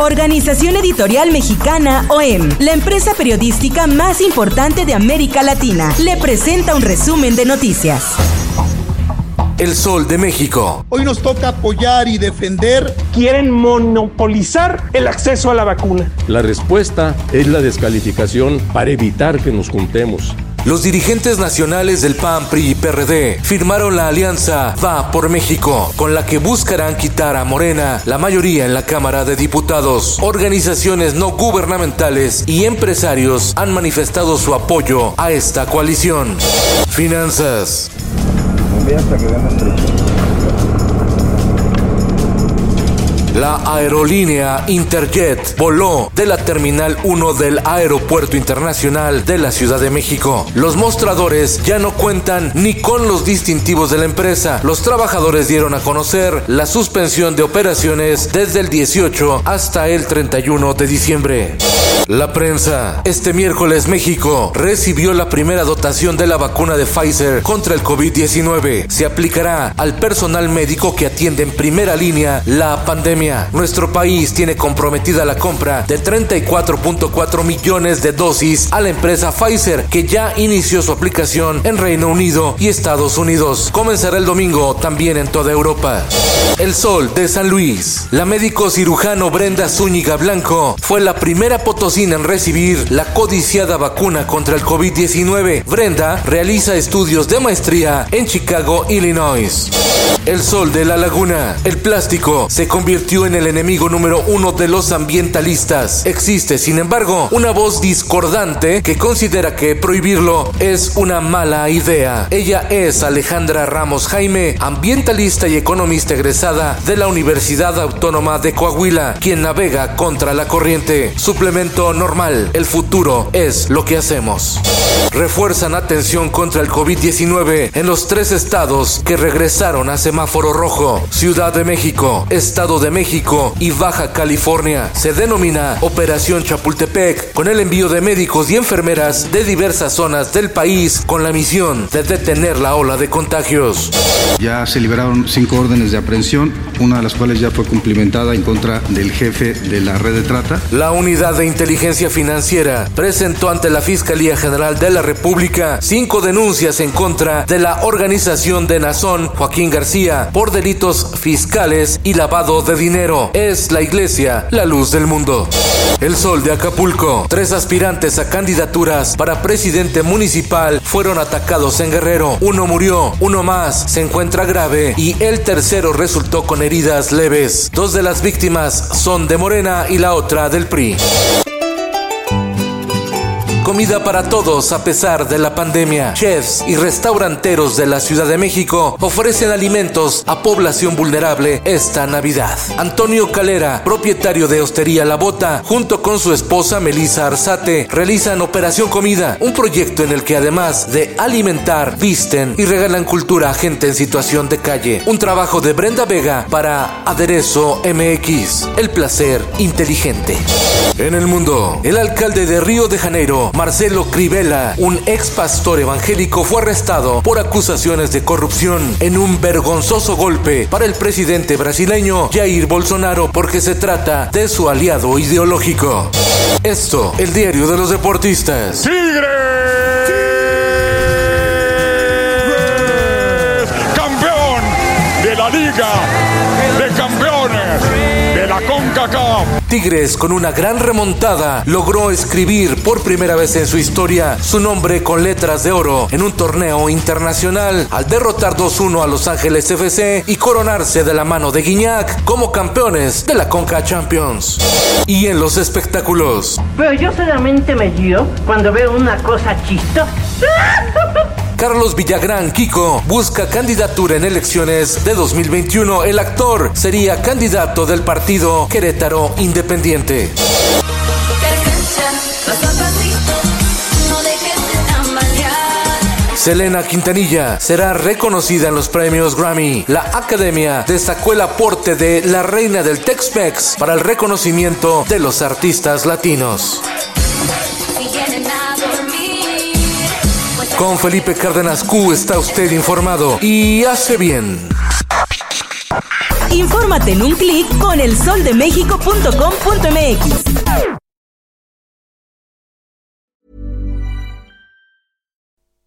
Organización Editorial Mexicana OEM, la empresa periodística más importante de América Latina, le presenta un resumen de noticias. El Sol de México. Hoy nos toca apoyar y defender. Quieren monopolizar el acceso a la vacuna. La respuesta es la descalificación para evitar que nos juntemos. Los dirigentes nacionales del PAN, PRI y PRD firmaron la alianza Va por México, con la que buscarán quitar a Morena la mayoría en la Cámara de Diputados. Organizaciones no gubernamentales y empresarios han manifestado su apoyo a esta coalición. Finanzas. La aerolínea Interjet voló de la Terminal 1 del Aeropuerto Internacional de la Ciudad de México. Los mostradores ya no cuentan ni con los distintivos de la empresa. Los trabajadores dieron a conocer la suspensión de operaciones desde el 18 hasta el 31 de diciembre. La prensa. Este miércoles México recibió la primera dotación de la vacuna de Pfizer contra el COVID-19. Se aplicará al personal médico que atiende en primera línea la pandemia. Nuestro país tiene comprometida la compra de 34.4 millones de dosis a la empresa Pfizer que ya inició su aplicación en Reino Unido y Estados Unidos. Comenzará el domingo también en toda Europa. El Sol de San Luis. La médico cirujano Brenda Zúñiga Blanco fue la primera potosina en recibir la codiciada vacuna contra el COVID-19. Brenda realiza estudios de maestría en Chicago, Illinois. El Sol de la Laguna. El plástico se convirtió en el enemigo número uno de los ambientalistas. Existe, sin embargo, una voz discordante que considera que prohibirlo es una mala idea. Ella es Alejandra Ramos Jaime, ambientalista y economista egresada de la Universidad Autónoma de Coahuila, quien navega contra la corriente. Suplemento normal, el futuro es lo que hacemos. Refuerzan atención contra el COVID-19 en los tres estados que regresaron a semáforo rojo. Ciudad de México, Estado de México y Baja California. Se denomina Operación Chapultepec, con el envío de médicos y enfermeras de diversas zonas del país con la misión de detener la ola de contagios. Ya se liberaron cinco órdenes de aprehensión, una de las cuales ya fue cumplimentada en contra del jefe de la red de trata. La Unidad de Inteligencia Financiera presentó ante la Fiscalía General de la República cinco denuncias en contra de la organización de Nazón Joaquín García por delitos fiscales y lavado de dinero. Es la iglesia la luz del mundo. El Sol de Acapulco. Tres aspirantes a candidaturas para presidente municipal fueron atacados en Guerrero. Uno murió, uno más se encuentra grave y el tercero resultó con heridas leves. Dos de las víctimas son de Morena y la otra del PRI. Comida para todos a pesar de la pandemia. Chefs y restauranteros de la Ciudad de México ofrecen alimentos a población vulnerable esta Navidad. Antonio Calera, propietario de Hostería La Bota, junto con su esposa Melissa Arzate, realizan Operación Comida, un proyecto en el que además de alimentar, visten y regalan cultura a gente en situación de calle. Un trabajo de Brenda Vega para Aderezo MX. El placer inteligente. En el mundo, el alcalde de Río de Janeiro, Marcelo Crivella, un ex pastor evangélico, fue arrestado por acusaciones de corrupción en un vergonzoso golpe para el presidente brasileño Jair Bolsonaro porque se trata de su aliado ideológico. Esto, el diario de los deportistas. campeón de la Liga de Campeones la CONCACAF. Tigres, con una gran remontada, logró escribir por primera vez en su historia su nombre con letras de oro en un torneo internacional al derrotar 2-1 a Los Ángeles FC y coronarse de la mano de Guiñac como campeones de la Conca Champions. Y en los espectáculos. Pero yo solamente me guío cuando veo una cosa chistosa. Carlos Villagrán Kiko busca candidatura en elecciones de 2021. El actor sería candidato del partido Querétaro Independiente. Selena Quintanilla será reconocida en los premios Grammy. La Academia destacó el aporte de la reina del Tex-Mex para el reconocimiento de los artistas latinos. Con Felipe Cárdenas Q está usted informado y hace bien. Infórmate en un clic con elsoldemexico.com.mx.